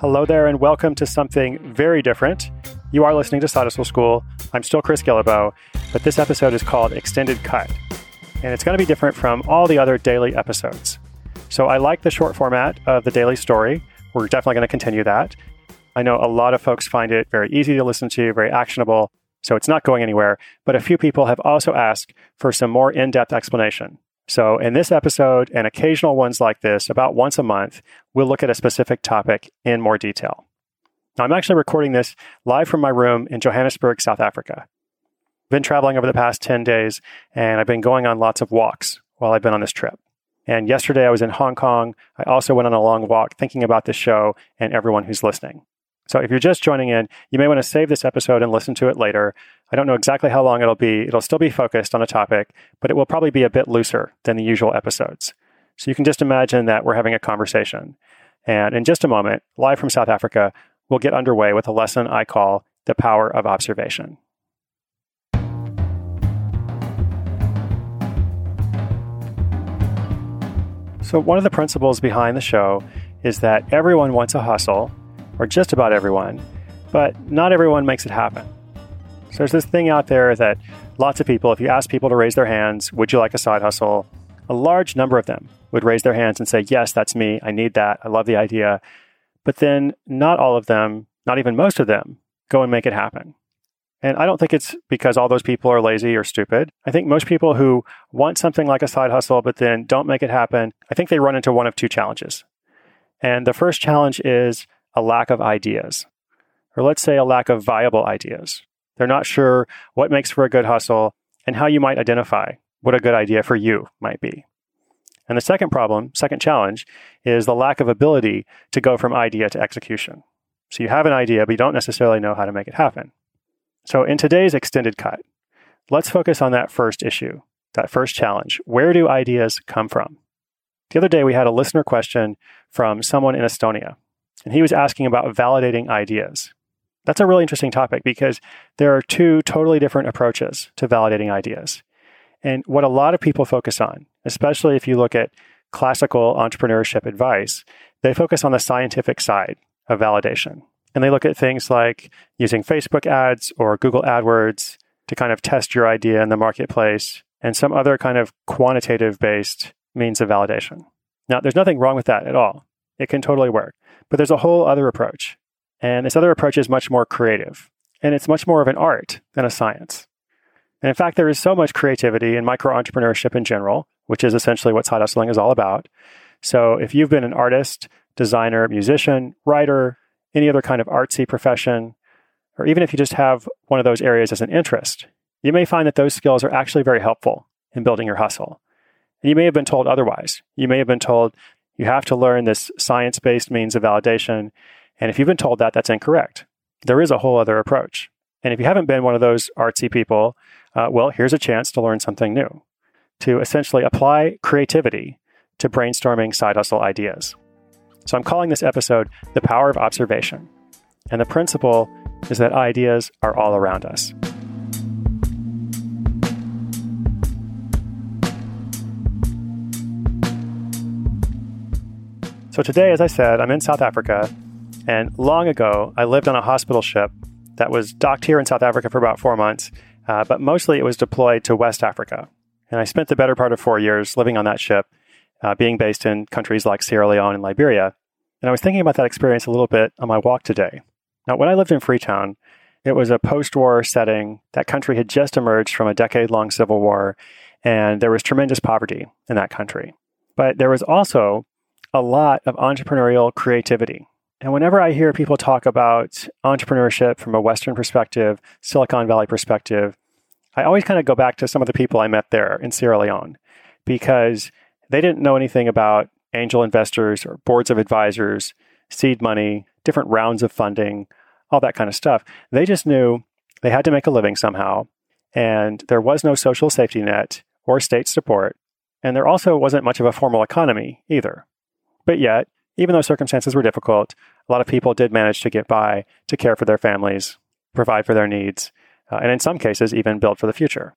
Hello there, and welcome to something very different. You are listening to Side School. I'm still Chris Guillebeau, but this episode is called Extended Cut, and it's going to be different from all the other daily episodes. So I like the short format of the daily story. We're definitely going to continue that. I know a lot of folks find it very easy to listen to, very actionable, so it's not going anywhere. But a few people have also asked for some more in depth explanation. So, in this episode and occasional ones like this, about once a month, we'll look at a specific topic in more detail. Now, I'm actually recording this live from my room in Johannesburg, South Africa. I've been traveling over the past 10 days, and I've been going on lots of walks while I've been on this trip. And yesterday I was in Hong Kong. I also went on a long walk thinking about this show and everyone who's listening. So if you're just joining in, you may want to save this episode and listen to it later. I don't know exactly how long it'll be. It'll still be focused on a topic, but it will probably be a bit looser than the usual episodes. So you can just imagine that we're having a conversation. And in just a moment, live from South Africa, we'll get underway with a lesson I call The Power of Observation. So, one of the principles behind the show is that everyone wants a hustle or just about everyone, but not everyone makes it happen. So there's this thing out there that lots of people, if you ask people to raise their hands, would you like a side hustle? A large number of them would raise their hands and say, yes, that's me. I need that. I love the idea. But then not all of them, not even most of them, go and make it happen. And I don't think it's because all those people are lazy or stupid. I think most people who want something like a side hustle but then don't make it happen, I think they run into one of two challenges. And the first challenge is a lack of ideas, or let's say a lack of viable ideas. They're not sure what makes for a good hustle and how you might identify what a good idea for you might be. And the second problem, second challenge, is the lack of ability to go from idea to execution. So you have an idea, but you don't necessarily know how to make it happen. So in today's extended cut, let's focus on that first issue, that first challenge. Where do ideas come from? The other day, we had a listener question from someone in Estonia and he was asking about validating ideas. That's a really interesting topic because there are two totally different approaches to validating ideas. And what a lot of people focus on, especially if you look at classical entrepreneurship advice, they focus on the scientific side of validation. And they look at things like using Facebook ads or Google AdWords to kind of test your idea in the marketplace and some other kind of quantitative based means of validation. Now, there's nothing wrong with that at all. It can totally work. But there's a whole other approach. And this other approach is much more creative. And it's much more of an art than a science. And in fact, there is so much creativity in micro entrepreneurship in general, which is essentially what side hustling is all about. So if you've been an artist, designer, musician, writer, any other kind of artsy profession, or even if you just have one of those areas as an interest, you may find that those skills are actually very helpful in building your hustle. And you may have been told otherwise. You may have been told you have to learn this science based means of validation. And if you've been told that, that's incorrect. There is a whole other approach. And if you haven't been one of those artsy people, uh, well, here's a chance to learn something new, to essentially apply creativity to brainstorming side hustle ideas. So I'm calling this episode The Power of Observation. And the principle is that ideas are all around us. So today, as I said, I'm in South Africa, and long ago, I lived on a hospital ship that was docked here in South Africa for about four months, uh, but mostly it was deployed to West Africa. And I spent the better part of four years living on that ship, uh, being based in countries like Sierra Leone and Liberia. And I was thinking about that experience a little bit on my walk today. Now, when I lived in Freetown, it was a post war setting. That country had just emerged from a decade long civil war, and there was tremendous poverty in that country. But there was also a lot of entrepreneurial creativity. And whenever I hear people talk about entrepreneurship from a Western perspective, Silicon Valley perspective, I always kind of go back to some of the people I met there in Sierra Leone because they didn't know anything about angel investors or boards of advisors, seed money, different rounds of funding, all that kind of stuff. They just knew they had to make a living somehow, and there was no social safety net or state support. And there also wasn't much of a formal economy either. But yet, even though circumstances were difficult, a lot of people did manage to get by, to care for their families, provide for their needs, uh, and in some cases, even build for the future.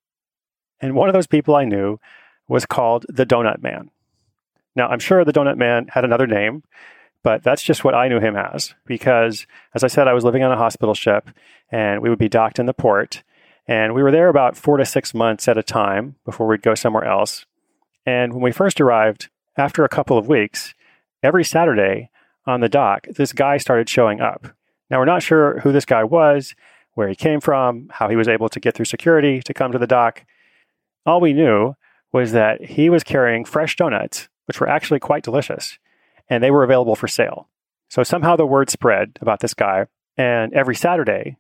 And one of those people I knew was called the Donut Man. Now, I'm sure the Donut Man had another name, but that's just what I knew him as because, as I said, I was living on a hospital ship and we would be docked in the port. And we were there about four to six months at a time before we'd go somewhere else. And when we first arrived, after a couple of weeks, every Saturday on the dock, this guy started showing up. Now, we're not sure who this guy was, where he came from, how he was able to get through security to come to the dock. All we knew was that he was carrying fresh donuts, which were actually quite delicious, and they were available for sale. So somehow the word spread about this guy, and every Saturday,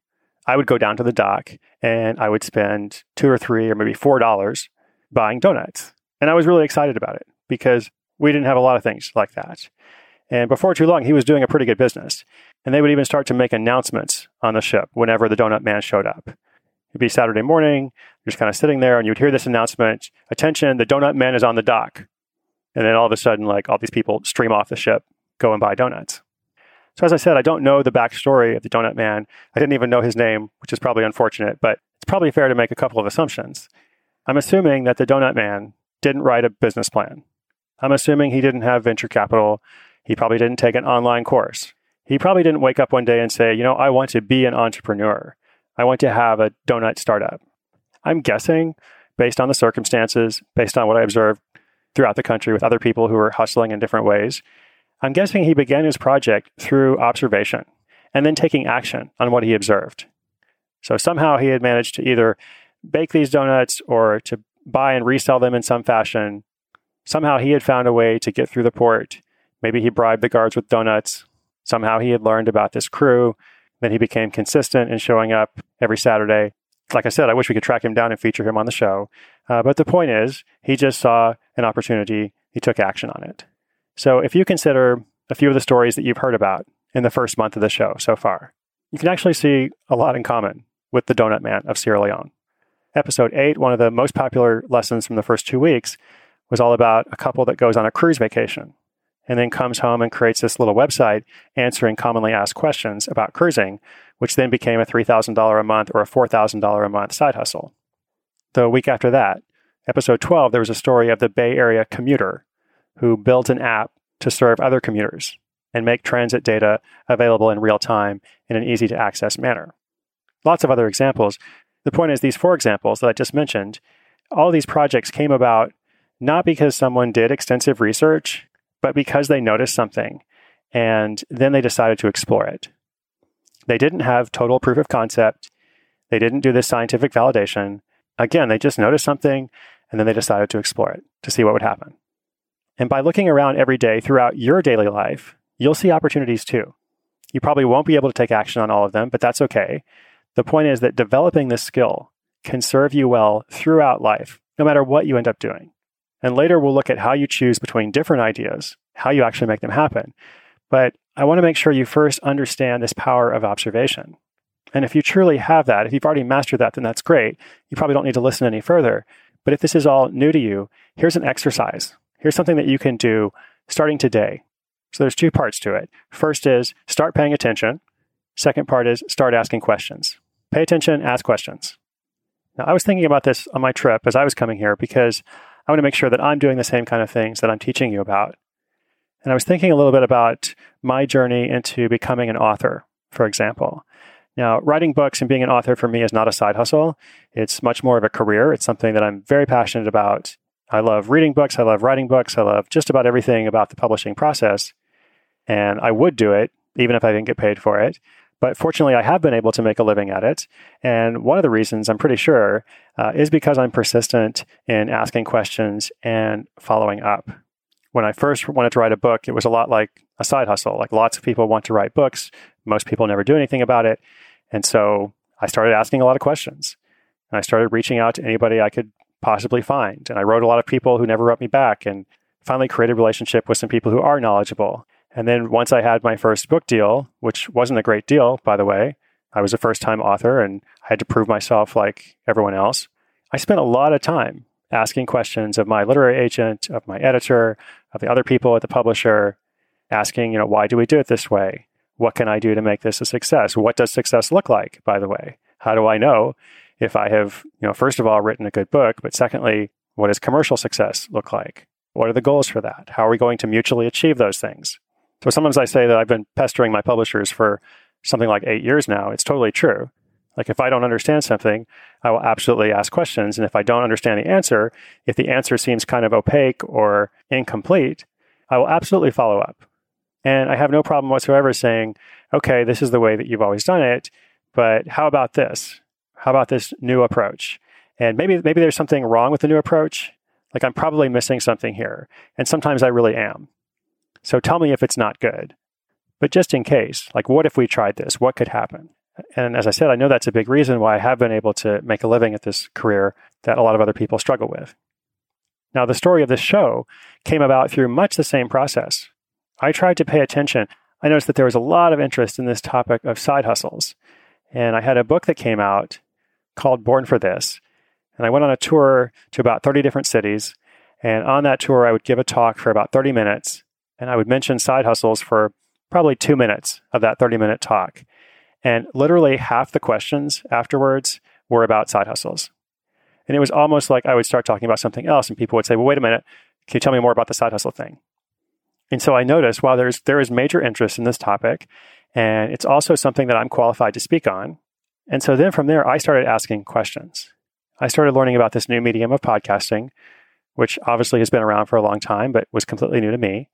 I would go down to the dock and I would spend two or three or maybe four dollars buying donuts. And I was really excited about it because we didn't have a lot of things like that. And before too long, he was doing a pretty good business. And they would even start to make announcements on the ship whenever the donut man showed up. It'd be Saturday morning, you're just kind of sitting there, and you'd hear this announcement Attention, the donut man is on the dock. And then all of a sudden, like all these people stream off the ship, go and buy donuts. So, as I said, I don't know the backstory of the donut man. I didn't even know his name, which is probably unfortunate, but it's probably fair to make a couple of assumptions. I'm assuming that the donut man didn't write a business plan. I'm assuming he didn't have venture capital. He probably didn't take an online course. He probably didn't wake up one day and say, you know, I want to be an entrepreneur. I want to have a donut startup. I'm guessing, based on the circumstances, based on what I observed throughout the country with other people who were hustling in different ways, I'm guessing he began his project through observation and then taking action on what he observed. So somehow he had managed to either bake these donuts or to buy and resell them in some fashion. Somehow he had found a way to get through the port. Maybe he bribed the guards with donuts. Somehow he had learned about this crew. Then he became consistent in showing up every Saturday. Like I said, I wish we could track him down and feature him on the show. Uh, but the point is, he just saw an opportunity. He took action on it. So if you consider a few of the stories that you've heard about in the first month of the show so far, you can actually see a lot in common with the Donut Man of Sierra Leone. Episode 8, one of the most popular lessons from the first two weeks, was all about a couple that goes on a cruise vacation and then comes home and creates this little website answering commonly asked questions about cruising, which then became a $3,000 a month or a $4,000 a month side hustle. The week after that, episode 12, there was a story of the Bay Area commuter who built an app to serve other commuters and make transit data available in real time in an easy to access manner. Lots of other examples. The point is, these four examples that I just mentioned, all these projects came about not because someone did extensive research but because they noticed something and then they decided to explore it. They didn't have total proof of concept. They didn't do this scientific validation. Again, they just noticed something and then they decided to explore it to see what would happen. And by looking around every day throughout your daily life, you'll see opportunities too. You probably won't be able to take action on all of them, but that's okay. The point is that developing this skill can serve you well throughout life, no matter what you end up doing. And later we'll look at how you choose between different ideas, how you actually make them happen. But I want to make sure you first understand this power of observation. And if you truly have that, if you've already mastered that, then that's great. You probably don't need to listen any further. But if this is all new to you, here's an exercise. Here's something that you can do starting today. So there's two parts to it. First is start paying attention. Second part is start asking questions. Pay attention, ask questions. Now, I was thinking about this on my trip as I was coming here because I want to make sure that I'm doing the same kind of things that I'm teaching you about. And I was thinking a little bit about my journey into becoming an author, for example. Now, writing books and being an author for me is not a side hustle. It's much more of a career. It's something that I'm very passionate about. I love reading books. I love writing books. I love just about everything about the publishing process. And I would do it even if I didn't get paid for it. But fortunately, I have been able to make a living at it. And one of the reasons, I'm pretty sure, uh, is because I'm persistent in asking questions and following up. When I first wanted to write a book, it was a lot like a side hustle. Like lots of people want to write books, most people never do anything about it. And so I started asking a lot of questions. And I started reaching out to anybody I could possibly find. And I wrote a lot of people who never wrote me back and finally created a relationship with some people who are knowledgeable. And then once I had my first book deal, which wasn't a great deal, by the way, I was a first time author and I had to prove myself like everyone else. I spent a lot of time asking questions of my literary agent, of my editor, of the other people at the publisher, asking, you know, why do we do it this way? What can I do to make this a success? What does success look like, by the way? How do I know if I have, you know, first of all, written a good book, but secondly, what does commercial success look like? What are the goals for that? How are we going to mutually achieve those things? So sometimes I say that I've been pestering my publishers for something like eight years now. It's totally true. Like if I don't understand something, I will absolutely ask questions. And if I don't understand the answer, if the answer seems kind of opaque or incomplete, I will absolutely follow up. And I have no problem whatsoever saying, okay, this is the way that you've always done it, but how about this? How about this new approach? And maybe maybe there's something wrong with the new approach. Like I'm probably missing something here. And sometimes I really am. So tell me if it's not good. But just in case, like what if we tried this? What could happen? And as I said, I know that's a big reason why I have been able to make a living at this career that a lot of other people struggle with. Now, the story of this show came about through much the same process. I tried to pay attention. I noticed that there was a lot of interest in this topic of side hustles. And I had a book that came out called Born for This. And I went on a tour to about 30 different cities. And on that tour, I would give a talk for about 30 minutes. And I would mention side hustles for probably two minutes of that 30 minute talk. And literally half the questions afterwards were about side hustles. And it was almost like I would start talking about something else, and people would say, Well, wait a minute, can you tell me more about the side hustle thing? And so I noticed while there's there is major interest in this topic, and it's also something that I'm qualified to speak on. And so then from there, I started asking questions. I started learning about this new medium of podcasting, which obviously has been around for a long time, but was completely new to me.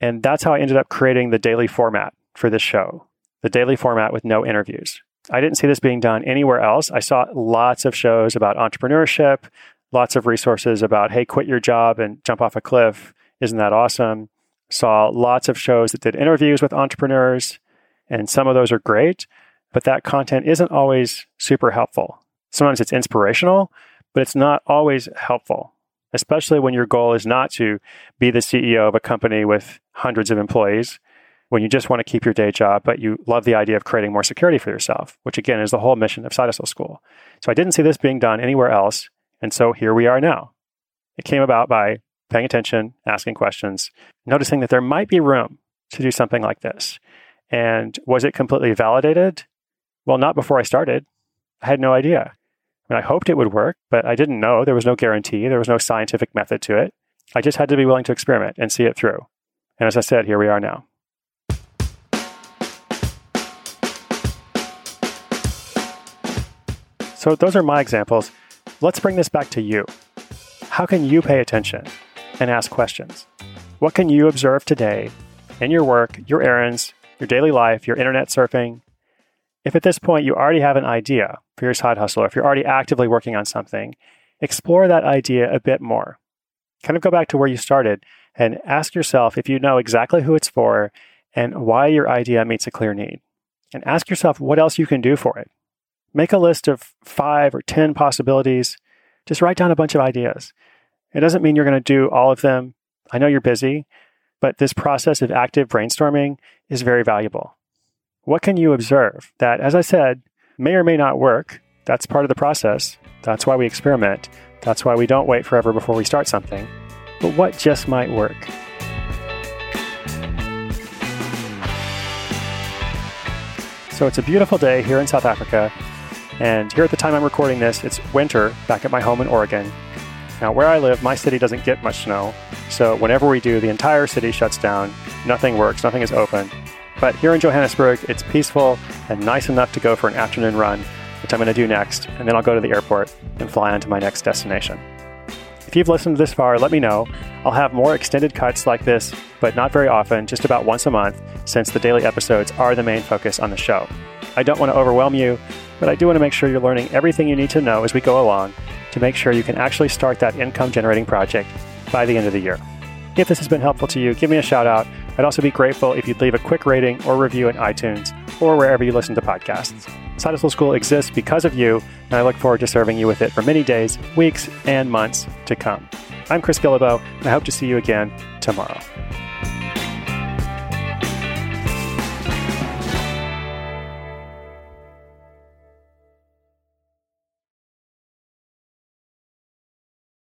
And that's how I ended up creating the daily format for this show the daily format with no interviews. I didn't see this being done anywhere else. I saw lots of shows about entrepreneurship, lots of resources about, hey, quit your job and jump off a cliff. Isn't that awesome? Saw lots of shows that did interviews with entrepreneurs, and some of those are great, but that content isn't always super helpful. Sometimes it's inspirational, but it's not always helpful, especially when your goal is not to be the CEO of a company with hundreds of employees, when you just want to keep your day job, but you love the idea of creating more security for yourself, which again is the whole mission of Hustle School. So I didn't see this being done anywhere else. And so here we are now. It came about by paying attention, asking questions, noticing that there might be room to do something like this. And was it completely validated? Well, not before I started. I had no idea. I mean, I hoped it would work, but I didn't know. There was no guarantee. There was no scientific method to it. I just had to be willing to experiment and see it through. And as I said, here we are now. So, those are my examples. Let's bring this back to you. How can you pay attention and ask questions? What can you observe today in your work, your errands, your daily life, your internet surfing? If at this point you already have an idea for your side hustle, or if you're already actively working on something, explore that idea a bit more. Kind of go back to where you started and ask yourself if you know exactly who it's for and why your idea meets a clear need. And ask yourself what else you can do for it. Make a list of five or 10 possibilities. Just write down a bunch of ideas. It doesn't mean you're going to do all of them. I know you're busy, but this process of active brainstorming is very valuable. What can you observe that, as I said, may or may not work? That's part of the process. That's why we experiment. That's why we don't wait forever before we start something. But what just might work? So it's a beautiful day here in South Africa, and here at the time I'm recording this, it's winter back at my home in Oregon. Now, where I live, my city doesn't get much snow. So whenever we do, the entire city shuts down. Nothing works, nothing is open. But here in Johannesburg, it's peaceful and nice enough to go for an afternoon run, which I'm going to do next. And then I'll go to the airport and fly on to my next destination. If you've listened this far, let me know. I'll have more extended cuts like this, but not very often, just about once a month, since the daily episodes are the main focus on the show. I don't want to overwhelm you, but I do want to make sure you're learning everything you need to know as we go along to make sure you can actually start that income generating project by the end of the year. If this has been helpful to you, give me a shout out. I'd also be grateful if you'd leave a quick rating or review in iTunes or wherever you listen to podcasts. Side Hustle School exists because of you, and I look forward to serving you with it for many days, weeks, and months to come. I'm Chris Guillebeau, and I hope to see you again tomorrow.